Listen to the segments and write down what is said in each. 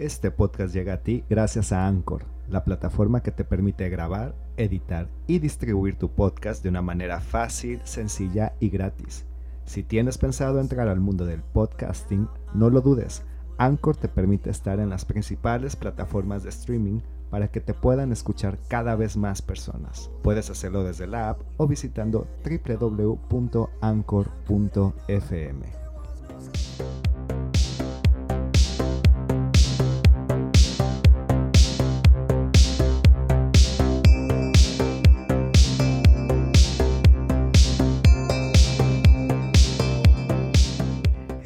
Este podcast llega a ti gracias a Anchor, la plataforma que te permite grabar, editar y distribuir tu podcast de una manera fácil, sencilla y gratis. Si tienes pensado entrar al mundo del podcasting, no lo dudes. Anchor te permite estar en las principales plataformas de streaming para que te puedan escuchar cada vez más personas. Puedes hacerlo desde la app o visitando www.anchor.fm.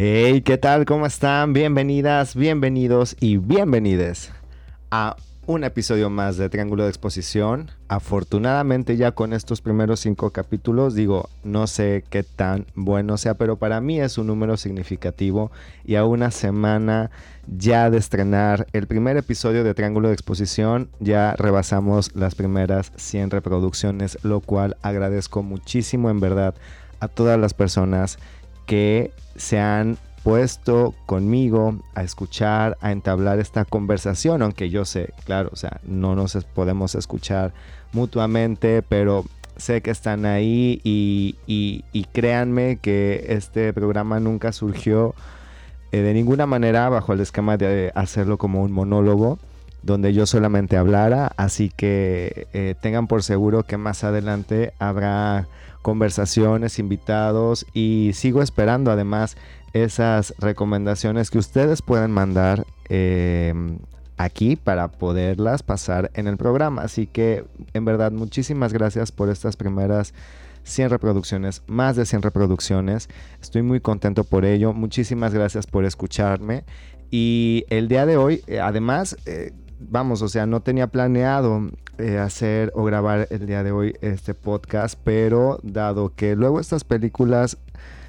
Hey, ¿qué tal? ¿Cómo están? Bienvenidas, bienvenidos y bienvenides a un episodio más de Triángulo de Exposición. Afortunadamente ya con estos primeros cinco capítulos, digo, no sé qué tan bueno sea, pero para mí es un número significativo y a una semana ya de estrenar el primer episodio de Triángulo de Exposición, ya rebasamos las primeras 100 reproducciones, lo cual agradezco muchísimo en verdad a todas las personas que se han puesto conmigo a escuchar, a entablar esta conversación, aunque yo sé, claro, o sea, no nos podemos escuchar mutuamente, pero sé que están ahí y, y, créanme que este programa nunca surgió eh, de ninguna manera bajo el esquema de hacerlo como un monólogo donde yo solamente hablara, así que eh, tengan por seguro que más adelante habrá conversaciones, invitados y sigo esperando además esas recomendaciones que ustedes pueden mandar em, aquí para poderlas pasar en el programa. Así que en verdad muchísimas gracias por estas primeras 100 reproducciones, más de 100 reproducciones. Estoy muy contento por ello. Muchísimas gracias por escucharme. Y el día de hoy, eh, además, eh, vamos, o sea, no tenía planeado eh, hacer o grabar el día de hoy este podcast, pero dado que luego estas películas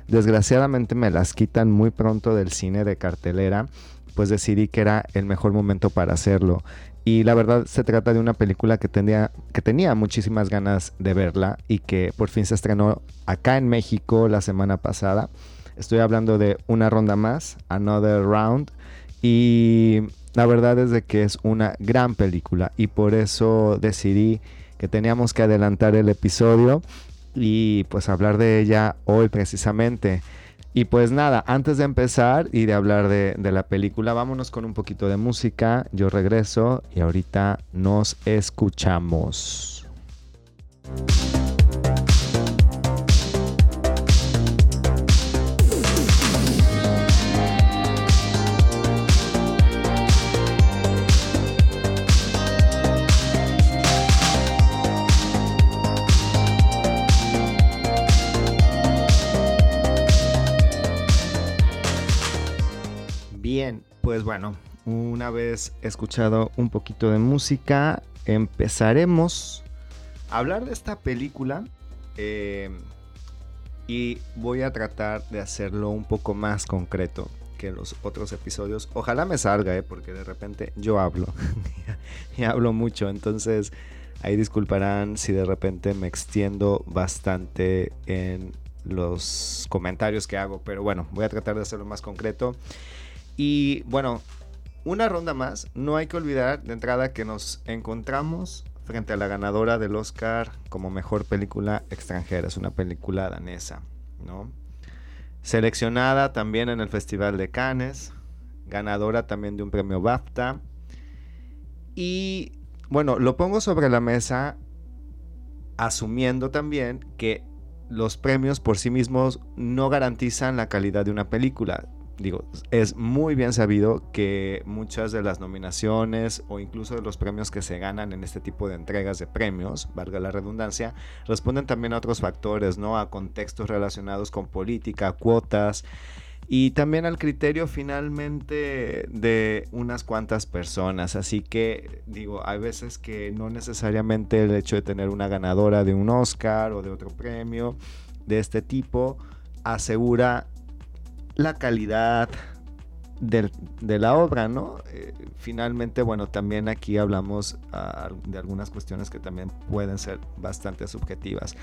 desgraciadamente me las quitan muy pronto del cine de cartelera, pues decidí que era el mejor momento para hacerlo. Y la verdad se trata de una película que tenía, que muchísimas ganas de verla y que por fin se estrenó acá en México la semana pasada. Estoy hablando de una ronda más, Another Round. Y la verdad es de que es una gran película y por eso decidí que teníamos que adelantar el episodio y pues hablar de ella hoy precisamente. Y pues nada, antes de empezar y de hablar de, la película, vámonos con un poquito de música. Yo regreso y ahorita nos escuchamos. Pues bueno, una vez escuchado un poquito de música, empezaremos a hablar de esta película. Eh, y voy a tratar de hacerlo un poco más concreto que los otros episodios. Ojalá me salga, ¿eh? porque de repente yo hablo y hablo mucho. Entonces, ahí disculparán si de repente me extiendo bastante en los comentarios que hago. Pero bueno, voy a tratar de hacerlo más concreto. Y bueno, una ronda más. No hay que olvidar de entrada que nos encontramos frente a la ganadora del Oscar como mejor película extranjera. Es una película danesa, ¿no? Seleccionada también en el Festival de Cannes. Ganadora también de un premio BAFTA. Y bueno, lo pongo sobre la mesa asumiendo también que los premios por sí mismos no garantizan la calidad de una película digo, es muy bien sabido que muchas de las nominaciones o incluso de los premios que se ganan en este tipo de entregas de premios, valga la redundancia, responden también a otros factores, ¿no? A contextos relacionados con política, cuotas y también al criterio finalmente de unas cuantas personas. Así que digo, hay veces que no necesariamente el hecho de tener una ganadora de un Oscar o de otro premio de este tipo asegura la calidad de, la obra, ¿no? Eh, finalmente, bueno, también aquí hablamos ah, de algunas cuestiones que también pueden ser bastante subjetivas.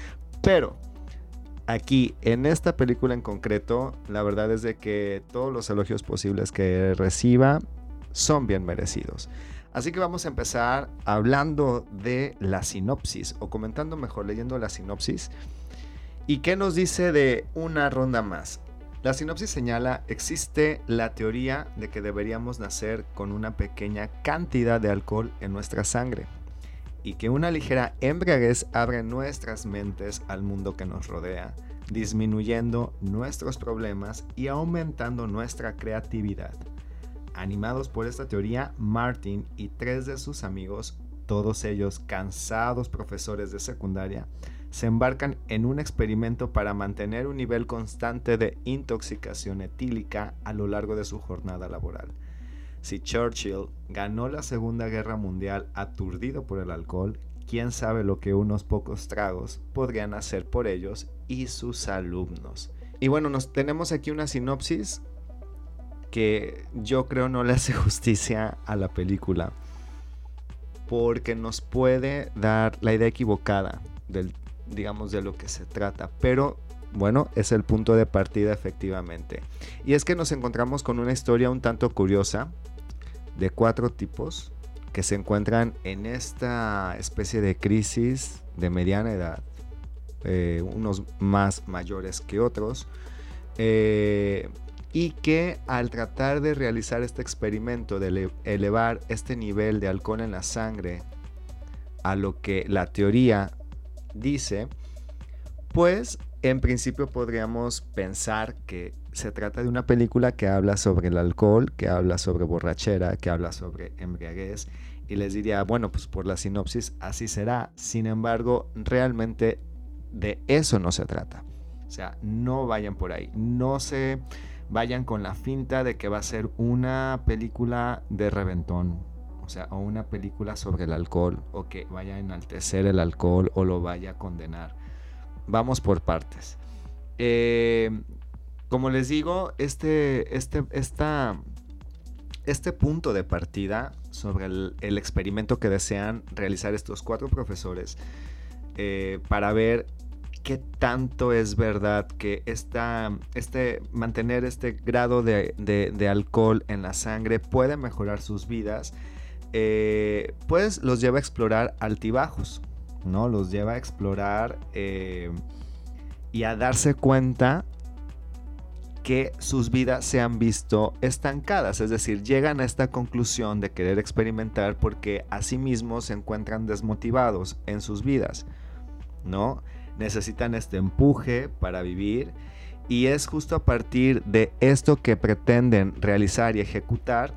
Pero aquí, en esta película en concreto, la verdad es de que todos los elogios posibles que reciba son bien merecidos. Así que vamos a empezar hablando de la sinopsis, o comentando mejor, leyendo la sinopsis. ¿Y qué nos dice de una ronda más? La sinopsis señala, existe la teoría de que deberíamos nacer con una pequeña cantidad de alcohol en nuestra sangre y que una ligera embriaguez abre nuestras mentes al mundo que nos rodea, disminuyendo nuestros problemas y aumentando nuestra creatividad. Animados por esta teoría, Martin y tres de sus amigos, todos ellos cansados profesores de secundaria, se embarcan en un experimento para mantener un nivel constante de intoxicación etílica a lo largo de su jornada laboral. Si Churchill ganó la Segunda Guerra Mundial aturdido por el alcohol, quién sabe lo que unos pocos tragos podrían hacer por ellos y sus alumnos. Y bueno, nos tenemos aquí una sinopsis que yo creo no le hace justicia a la película porque nos puede dar la idea equivocada del digamos de lo que se trata, pero bueno, es el punto de partida efectivamente. Y es que nos encontramos con una historia un tanto curiosa de cuatro tipos que se encuentran en esta especie de crisis de mediana edad, eh, unos más mayores que otros, eh, y que al tratar de realizar este experimento de elevar este nivel de alcohol en la sangre a lo que la teoría dice, pues en principio podríamos pensar que se trata de una película que habla sobre el alcohol, que habla sobre borrachera, que habla sobre embriaguez. Y les diría, bueno, pues por la sinopsis así será. Sin embargo, realmente de eso no se trata. O sea, no vayan por ahí. No se vayan con la finta de que va a ser una película de reventón. O sea, o una película sobre el alcohol. O que vaya a enaltecer el alcohol o lo vaya a condenar. Vamos por partes. Eh, como les digo, este, este, este punto de partida sobre el, experimento que desean realizar estos cuatro profesores eh, para ver qué tanto es verdad que esta, este, mantener este grado de, alcohol en la sangre puede mejorar sus vidas, eh, pues los lleva a explorar altibajos, ¿no? Los lleva a explorar eh, y a darse cuenta que sus vidas se han visto estancadas, es decir, llegan a esta conclusión de querer experimentar porque a sí mismos se encuentran desmotivados en sus vidas, ¿no? Necesitan este empuje para vivir y es justo a partir de esto que pretenden realizar y ejecutar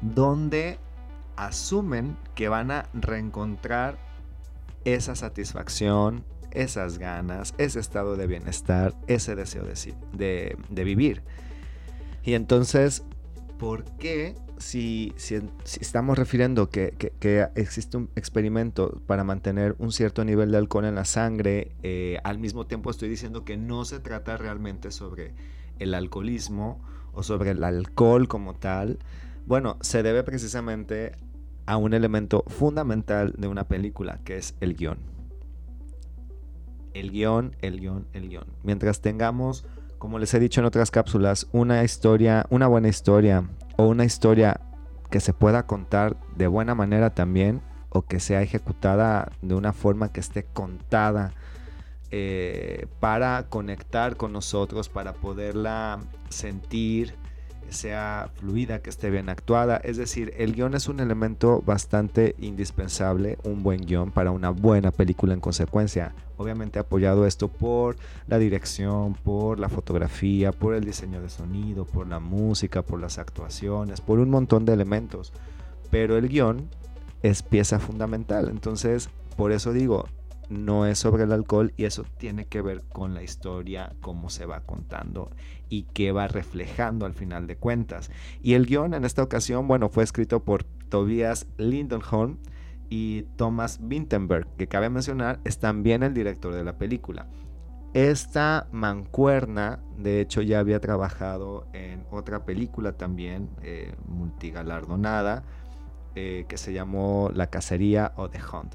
donde asumen que van a reencontrar esa satisfacción, esas ganas, ese estado de bienestar, ese deseo de, de, vivir. Y entonces, ¿por qué si, si, estamos refiriendo que, que, existe un experimento para mantener un cierto nivel de alcohol en la sangre, eh, al mismo tiempo estoy diciendo que no se trata realmente sobre el alcoholismo o sobre el alcohol como tal? Bueno, se debe precisamente a un elemento fundamental de una película, que es el guion el guion, el guion, el guion. Mientras tengamos, como les he dicho en otras cápsulas, una historia, una buena historia o una historia que se pueda contar de buena manera también o que sea ejecutada de una forma que esté contada eh, para conectar con nosotros, para poderla sentir, sea fluida, que esté bien actuada. Es decir, el guion es un elemento bastante indispensable, un buen guion para una buena película en consecuencia. Obviamente apoyado esto por la dirección, por la fotografía, por el diseño de sonido, por la música, por las actuaciones, por un montón de elementos. Pero el guion es pieza fundamental. Entonces, por eso digo, no es sobre el alcohol y eso tiene que ver con la historia, cómo se va contando y qué va reflejando al final de cuentas. Y el guion en esta ocasión, bueno, fue escrito por Tobias Lindenholm y Thomas Vinterberg, que cabe mencionar es también el director de la película. Esta mancuerna, de hecho, ya había trabajado en otra película también, eh, multigalardonada, eh, que se llamó La Cacería o The Hunt.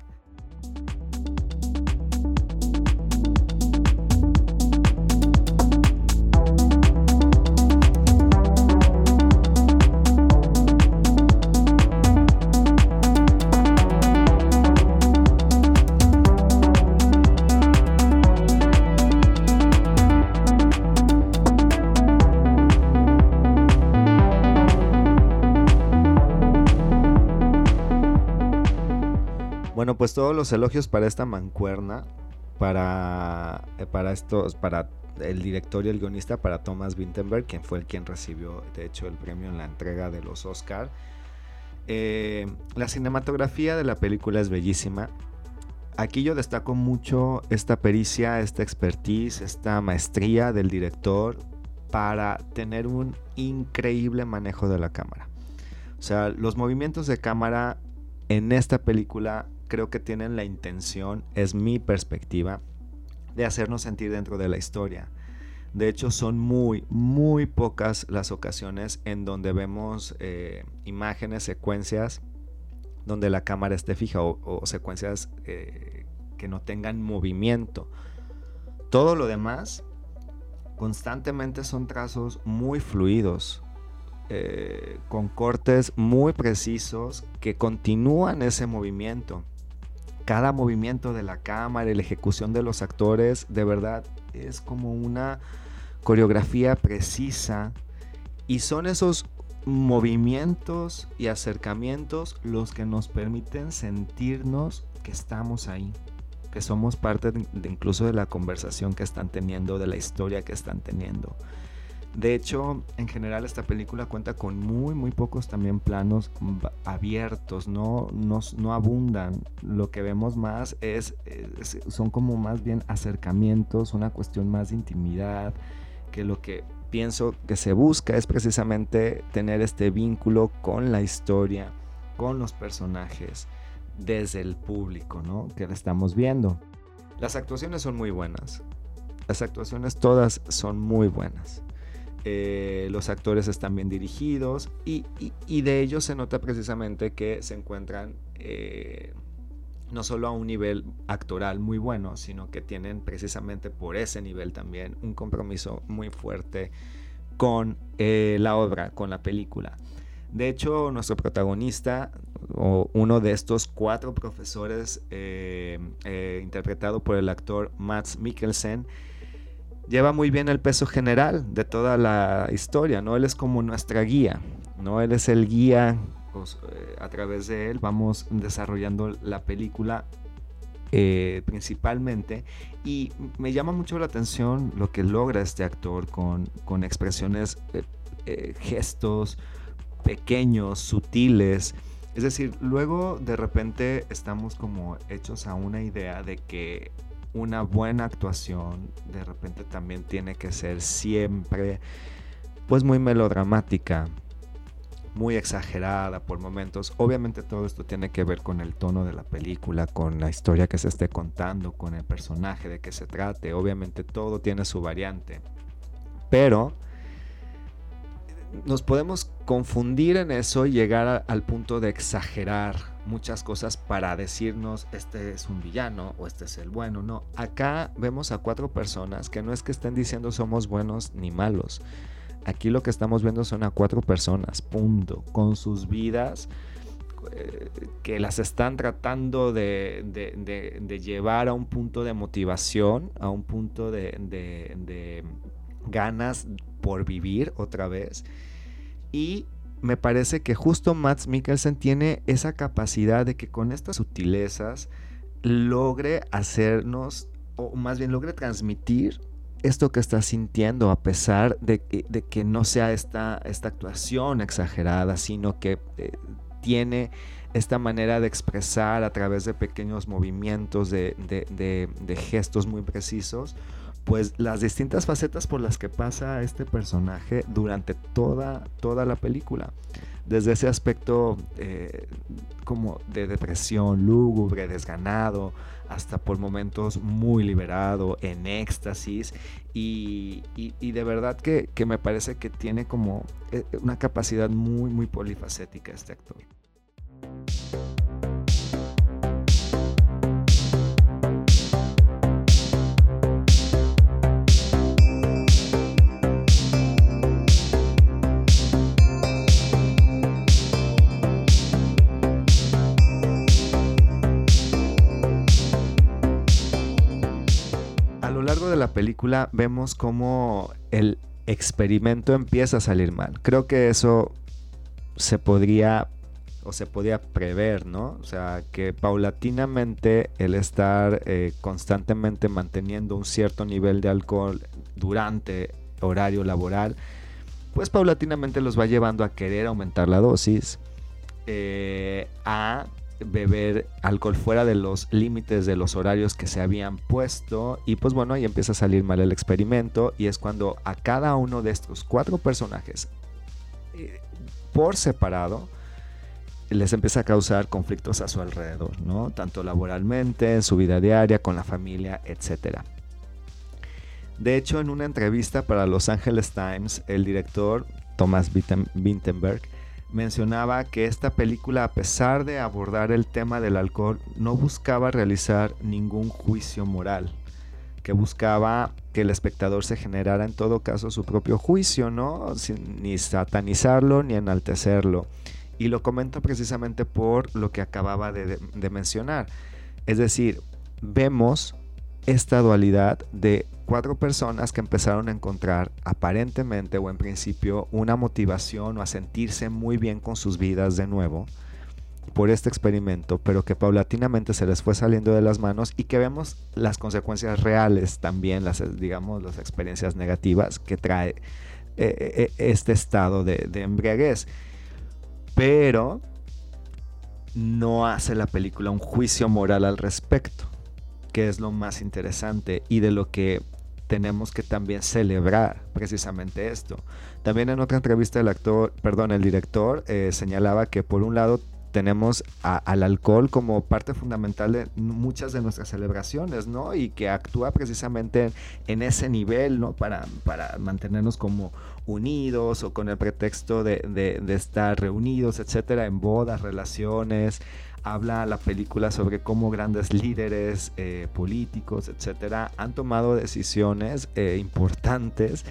Pues todos los elogios para esta mancuerna, para, eh, para estos, para el director y el guionista, para Thomas Vinterberg, quien fue el quien recibió, de hecho, el premio en la entrega de los Oscar. Eh, la cinematografía de la película es bellísima. Aquí yo destaco mucho esta pericia, esta expertise, esta maestría del director para tener un increíble manejo de la cámara. O sea, los movimientos de cámara en esta película creo que tienen la intención, es mi perspectiva, de hacernos sentir dentro de la historia. De hecho, son muy, muy pocas las ocasiones en donde vemos eh, imágenes, secuencias, donde la cámara esté fija o, secuencias eh, que no tengan movimiento. Todo lo demás constantemente son trazos muy fluidos, eh, con cortes muy precisos que continúan ese movimiento. Cada movimiento de la cámara y la ejecución de los actores de verdad es como una coreografía precisa y son esos movimientos y acercamientos los que nos permiten sentirnos que estamos ahí, que somos parte incluso de la conversación que están teniendo, de la historia que están teniendo. De hecho, en general esta película cuenta con muy, muy pocos también planos abiertos, no, no, abundan. Lo que vemos más es, son como más bien acercamientos, una cuestión más de intimidad, que lo que pienso que se busca es precisamente tener este vínculo con la historia, con los personajes, desde el público, ¿no? Que estamos viendo. Las actuaciones son muy buenas. Las actuaciones todas son muy buenas. Eh, los actores están bien dirigidos y, de ellos se nota precisamente que se encuentran eh, no solo a un nivel actoral muy bueno, sino que tienen precisamente por ese nivel también un compromiso muy fuerte con eh, la obra, con la película. De hecho, nuestro protagonista, o uno de estos cuatro profesores, interpretado por el actor Max Mikkelsen, lleva muy bien el peso general de toda la historia, ¿no? Él es como nuestra guía, ¿no? Él es el guía, pues, eh, a través de él vamos desarrollando la película principalmente y me llama mucho la atención lo que logra este actor con, con expresiones, gestos, pequeños, sutiles. Es decir, luego de repente estamos como hechos a una idea de que una buena actuación de repente también tiene que ser siempre pues muy melodramática, muy exagerada por momentos. Obviamente todo esto tiene que ver con el tono de la película, con la historia que se esté contando, con el personaje de que se trate. Obviamente todo tiene su variante. Pero nos podemos confundir en eso y llegar al punto de exagerar muchas cosas para decirnos este es un villano o este es el bueno. No, acá vemos a cuatro personas que no es que estén diciendo somos buenos ni malos. Aquí lo que estamos viendo son a cuatro personas, punto, con sus vidas eh, que las están tratando de, de, llevar a un punto de motivación, a un punto de ganas por vivir otra vez. Y me parece que justo Max Mikkelsen tiene esa capacidad de que con estas sutilezas logre hacernos, o más bien logre transmitir esto que está sintiendo, a pesar de, que no sea esta, actuación exagerada, sino que eh, tiene esta manera de expresar a través de pequeños movimientos, de, de gestos muy precisos, pues las distintas facetas por las que pasa este personaje durante toda, toda la película. Desde ese aspecto eh, como de depresión, lúgubre, desganado, hasta por momentos muy liberado, en éxtasis. Y, de verdad que, que, me parece que tiene como eh, una capacidad muy, muy polifacética este actor. La película vemos cómo el experimento empieza a salir mal. Creo que eso se podría o se podía prever, ¿no? O sea, que paulatinamente el estar eh, constantemente manteniendo un cierto nivel de alcohol durante horario laboral, pues paulatinamente los va llevando a querer aumentar la dosis, eh, a beber alcohol fuera de los límites de los horarios que se habían puesto y pues bueno ahí empieza a salir mal el experimento y es cuando a cada uno de estos cuatro personajes eh, por separado les empieza a causar conflictos a su alrededor, ¿no? Tanto laboralmente, en su vida diaria, con la familia, etc. De hecho, en una entrevista para Los Angeles Times, el director Thomas Vinterberg mencionaba que esta película, a pesar de abordar el tema del alcohol, no buscaba realizar ningún juicio moral, que buscaba que el espectador se generara en todo caso su propio juicio, ¿no? Sin ni satanizarlo ni enaltecerlo. Y lo comento precisamente por lo que acababa de, de mencionar. Es decir, vemos esta dualidad de cuatro personas que empezaron a encontrar aparentemente o en principio una motivación o a sentirse muy bien con sus vidas de nuevo por este experimento, pero que paulatinamente se les fue saliendo de las manos y que vemos las consecuencias reales también, las, digamos, las experiencias negativas que trae eh, eh, este estado de embriaguez. Pero no hace la película un juicio moral al respecto, que es lo más interesante y de lo que tenemos que también celebrar precisamente esto. También en otra entrevista el actor, perdón, el director eh, señalaba que por un lado tenemos al alcohol como parte fundamental de muchas de nuestras celebraciones, ¿no? Y que actúa precisamente en ese nivel, ¿no? Para, para mantenernos como unidos o con el pretexto de, de estar reunidos, etcétera, en bodas, relaciones, habla la película sobre cómo grandes líderes eh, políticos, etcétera, han tomado decisiones eh, importantes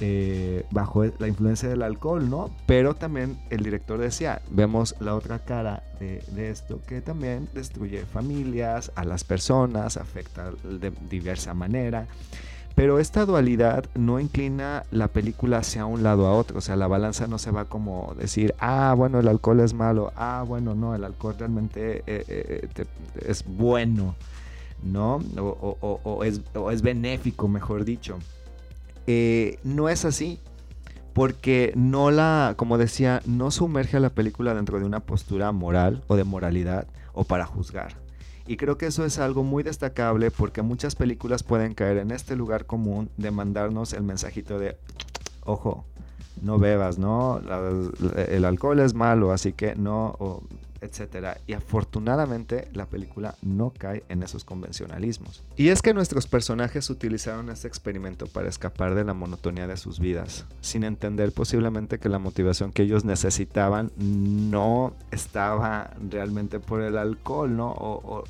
eh, bajo la influencia del alcohol, ¿no? Pero también el director decía, vemos la otra cara de, de, esto, que también destruye familias, a las personas, afecta de diversa manera. Pero esta dualidad no inclina la película hacia un lado a otro, o sea, la balanza no se va como decir, ah, bueno, el alcohol es malo, ah, bueno, no, el alcohol realmente eh, eh, es bueno, ¿no? O, es, es, benéfico, mejor dicho. Eh, no es así, porque no la, como decía, no sumerge a la película dentro de una postura moral o de moralidad o para juzgar y creo que eso es algo muy destacable porque muchas películas pueden caer en este lugar común de mandarnos el mensajito de, ojo, no bebas, ¿no? el alcohol es malo, así que no, etcétera. Y afortunadamente la película no cae en esos convencionalismos. Y es que nuestros personajes utilizaron este experimento para escapar de la monotonía de sus vidas, sin entender posiblemente que la motivación que ellos necesitaban no estaba realmente por el alcohol, ¿no? O,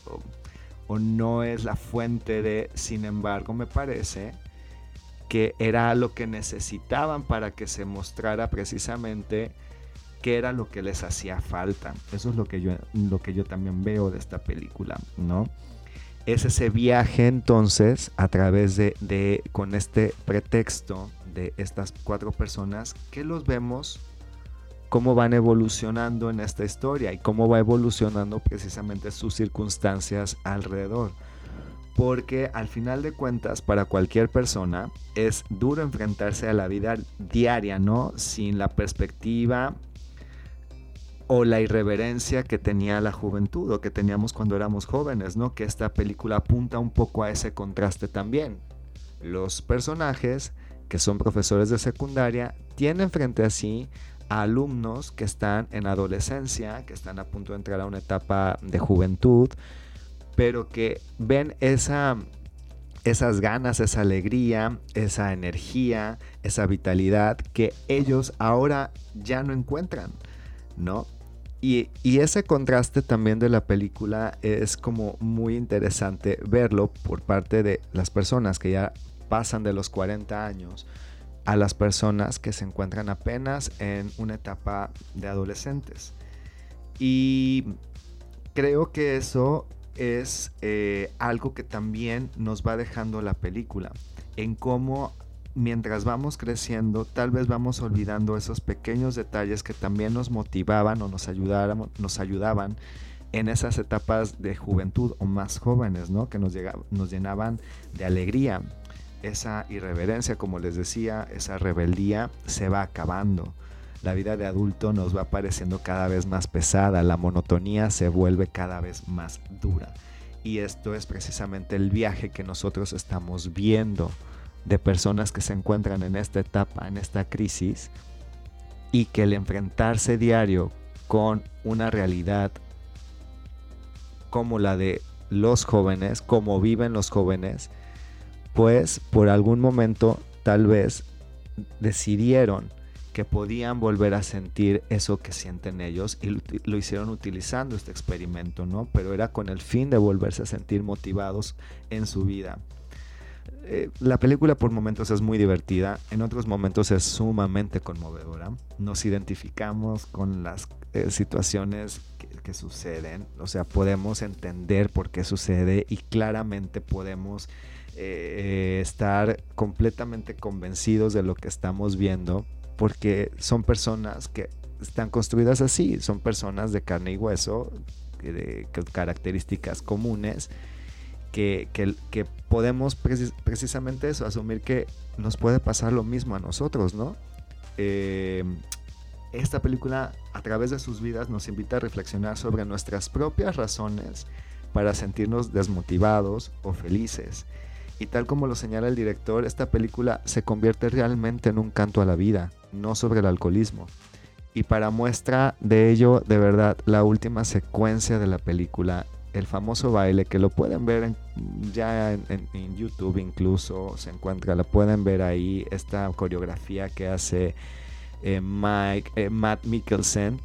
o no es la fuente de, sin embargo, me parece que era lo que necesitaban para que se mostrara precisamente qué era lo que les hacía falta. Eso es lo que yo, lo que yo también veo de esta película, ¿no? Es ese viaje entonces a través de, de, con este pretexto de estas cuatro personas que los vemos cómo van evolucionando en esta historia y cómo va evolucionando precisamente sus circunstancias alrededor. Porque al final de cuentas, para cualquier persona es duro enfrentarse a la vida diaria, ¿no? Sin la perspectiva o la irreverencia que tenía la juventud o que teníamos cuando éramos jóvenes, ¿no? Que esta película apunta un poco a ese contraste también. Los personajes, que son profesores de secundaria, tienen frente a sí a alumnos que están en adolescencia, que están a punto de entrar a una etapa de juventud, pero que ven esa, esas ganas, esa alegría, esa energía, esa vitalidad que ellos ahora ya no encuentran, ¿no? Y, ese contraste también de la película es como muy interesante verlo por parte de las personas que ya pasan de los 40 años a las personas que se encuentran apenas en una etapa de adolescentes. Y creo que eso es eh, algo que también nos va dejando la película, en cómo mientras vamos creciendo, tal vez vamos olvidando esos pequeños detalles que también nos motivaban o nos, nos ayudaban en esas etapas de juventud o más jóvenes, ¿no? Que nos, nos llenaban de alegría. Esa irreverencia, como les decía, esa rebeldía se va acabando. La vida de adulto nos va pareciendo cada vez más pesada, la monotonía se vuelve cada vez más dura. Y esto es precisamente el viaje que nosotros estamos viendo de personas que se encuentran en esta etapa, en esta crisis, y que el enfrentarse diario con una realidad como la de los jóvenes, como viven los jóvenes, pues por algún momento tal vez decidieron que podían volver a sentir eso que sienten ellos y lo hicieron utilizando este experimento, ¿no? Pero era con el fin de volverse a sentir motivados en su vida. Eh, la película por momentos es muy divertida, en otros momentos es sumamente conmovedora. Nos identificamos con las eh, situaciones que, suceden, o sea, podemos entender por qué sucede y claramente podemos eh, estar completamente convencidos de lo que estamos viendo porque son personas que están construidas así, son personas de carne y hueso, de, características comunes, que, que, podemos precisamente eso, asumir que nos puede pasar lo mismo a nosotros, ¿no? Eh, esta película, a través de sus vidas, nos invita a reflexionar sobre nuestras propias razones para sentirnos desmotivados o felices. Y tal como lo señala el director, esta película se convierte realmente en un canto a la vida, no sobre el alcoholismo. Y para muestra de ello, de verdad, la última secuencia de la película, el famoso baile, que lo pueden ver ya en, YouTube incluso, se encuentra, la pueden ver ahí, esta coreografía que hace eh, Mike, eh, Matt Mikkelsen,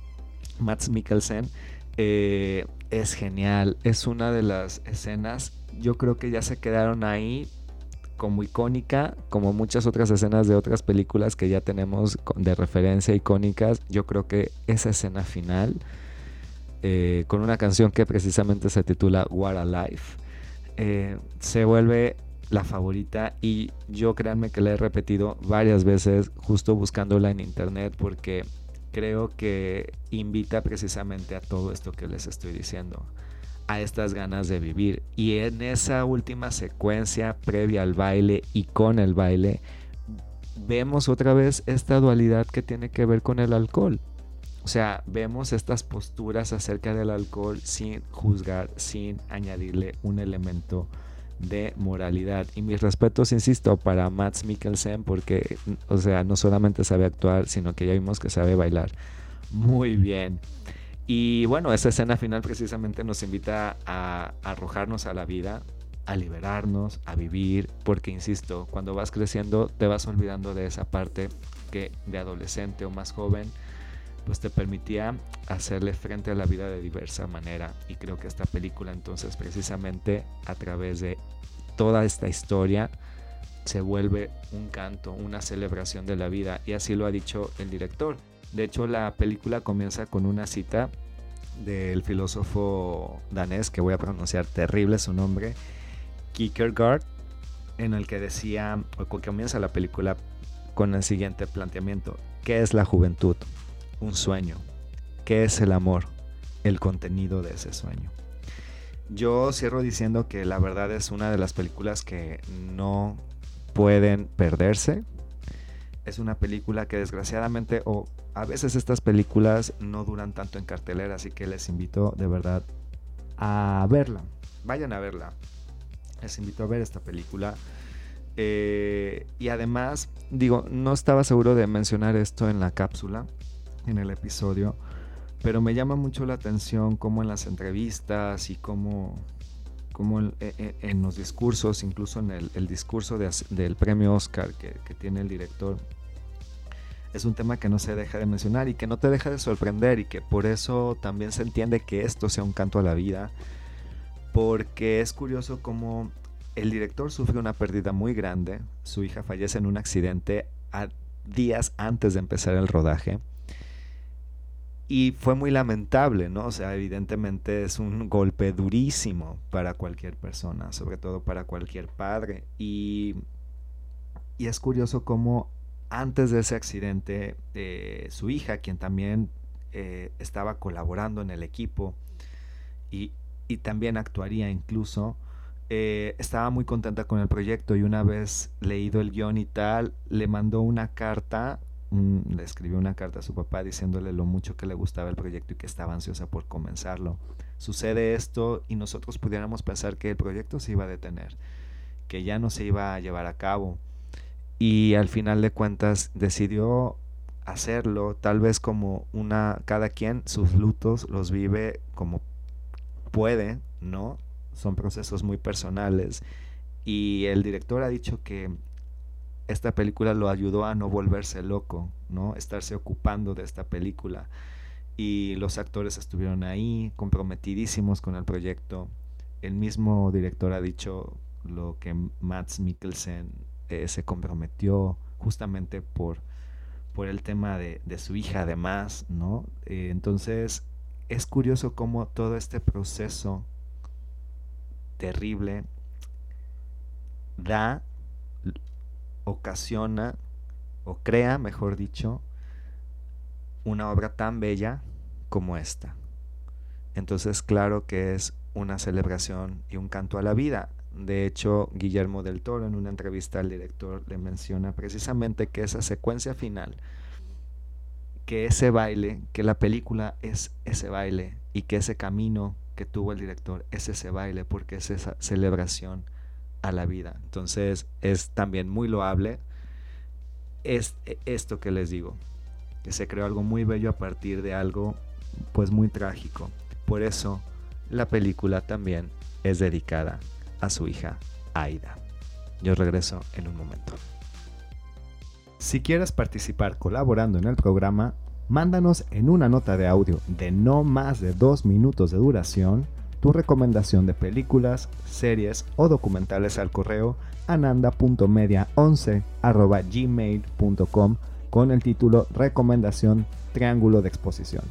Matt Mikkelsen, eh, es genial, es una de las escenas yo creo que ya se quedaron ahí como icónica, como muchas otras escenas de otras películas que ya tenemos de referencia icónicas. Yo creo que esa escena final, eh, con una canción que precisamente se titula What a Life, eh, se vuelve la favorita y yo créanme que la he repetido varias veces justo buscándola en internet porque creo que invita precisamente a todo esto que les estoy diciendo a estas ganas de vivir. Y en esa última secuencia previa al baile y con el baile, vemos otra vez esta dualidad que tiene que ver con el alcohol. O sea, vemos estas posturas acerca del alcohol sin juzgar, sin añadirle un elemento de moralidad. Y mis respetos, insisto, para Mats Mikkelsen, porque, o sea, no solamente sabe actuar, sino que ya vimos que sabe bailar muy bien. Y bueno, esa escena final precisamente nos invita a, arrojarnos a la vida, a liberarnos, a vivir, porque insisto, cuando vas creciendo te vas olvidando de esa parte que de adolescente o más joven pues te permitía hacerle frente a la vida de diversa manera y creo que esta película entonces precisamente a través de toda esta historia se vuelve un canto, una celebración de la vida y así lo ha dicho el director. De hecho, la película comienza con una cita del filósofo danés, que voy a pronunciar terrible su nombre, Kierkegaard, en el que decía, o comienza la película con el siguiente planteamiento, ¿qué es la juventud? Un sueño. ¿Qué es el amor? El contenido de ese sueño. Yo cierro diciendo que la verdad es una de las películas que no pueden perderse. Es una película que desgraciadamente, o a veces estas películas no duran tanto en cartelera, así que les invito de verdad a verla. Vayan a verla. Les invito a ver esta película. Eh, y además, digo, no estaba seguro de mencionar esto en la cápsula, en el episodio, pero me llama mucho la atención cómo en las entrevistas y cómo, cómo en, en, los discursos, incluso en el, discurso del premio Oscar que, que tiene el director, es un tema que no se deja de mencionar y que no te deja de sorprender y que por eso también se entiende que esto sea un canto a la vida, porque es curioso cómo el director sufre una pérdida muy grande, su hija fallece en un accidente a días antes de empezar el rodaje. Y fue muy lamentable, ¿no? O sea, evidentemente es un golpe durísimo para cualquier persona, sobre todo para cualquier padre. Y y es curioso cómo antes de ese accidente, eh, su hija, quien también eh, estaba colaborando en el equipo y, y también actuaría incluso, eh, estaba muy contenta con el proyecto y una vez leído el guion y tal, le mandó una carta, le escribió una carta a su papá diciéndole lo mucho que le gustaba el proyecto y que estaba ansiosa por comenzarlo. Sucede esto y nosotros pudiéramos pensar que el proyecto se iba a detener, que ya no se iba a llevar a cabo. Y al final de cuentas decidió hacerlo, tal vez como una, cada quien sus lutos los vive como puede, ¿no? son procesos muy personales. Y el director ha dicho que esta película lo ayudó a no volverse loco, ¿no? Estarse ocupando de esta película. Y los actores estuvieron ahí, comprometidísimos con el proyecto. El mismo director ha dicho lo que Max Mikkelsen eh, se comprometió justamente por, por el tema de, su hija además, ¿no? Eh, entonces es curioso cómo todo este proceso terrible da, ocasiona o crea, mejor dicho, una obra tan bella como esta. Entonces, claro que es una celebración y un canto a la vida. De hecho, Guillermo del Toro en una entrevista al director le menciona precisamente que esa secuencia final, que ese baile, que la película es ese baile y que ese camino que tuvo el director es ese baile, porque es esa celebración a la vida. Entonces es también muy loable es e, esto que les digo, que se creó algo muy bello a partir de algo pues muy trágico. Por eso la película también es dedicada a su hija Aida. Yo regreso en un momento. Si quieres participar colaborando en el programa, Mándanos en una nota de audio de no más de dos minutos de duración tu recomendación de películas, series o documentales al correo ananda.media11 con el título Recomendación Triángulo de Exposición.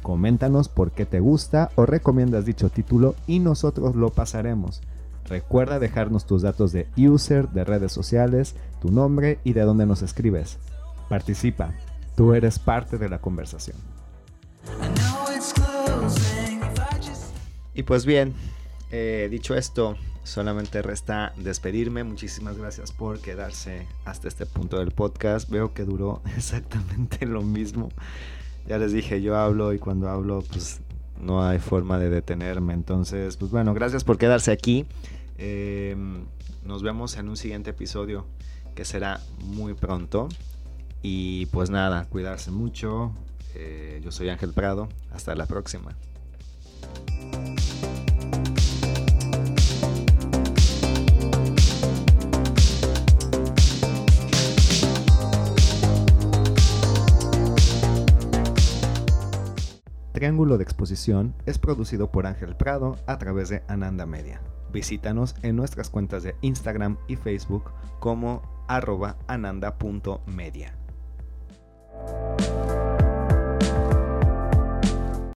Coméntanos por qué te gusta o recomiendas dicho título y nosotros lo pasaremos. Recuerda dejarnos tus datos de user, de redes sociales, tu nombre y de dónde nos escribes. Participa, Tú eres parte de la conversación. Y pues bien, eh, dicho esto, solamente resta despedirme. Muchísimas gracias por quedarse hasta este punto del podcast. Veo que duró exactamente lo mismo. Ya les dije, yo hablo y cuando hablo, pues no hay forma de detenerme. Entonces, pues bueno, gracias por quedarse aquí. Em, nos vemos en un siguiente episodio que será muy pronto. Y pues nada, cuidarse mucho. Eh, yo soy Ángel Prado. Hasta la próxima. Triángulo de Exposición es producido por Ángel Prado a través de Ananda Media. Visítanos en nuestras cuentas de Instagram y Facebook como arroba ananda.media.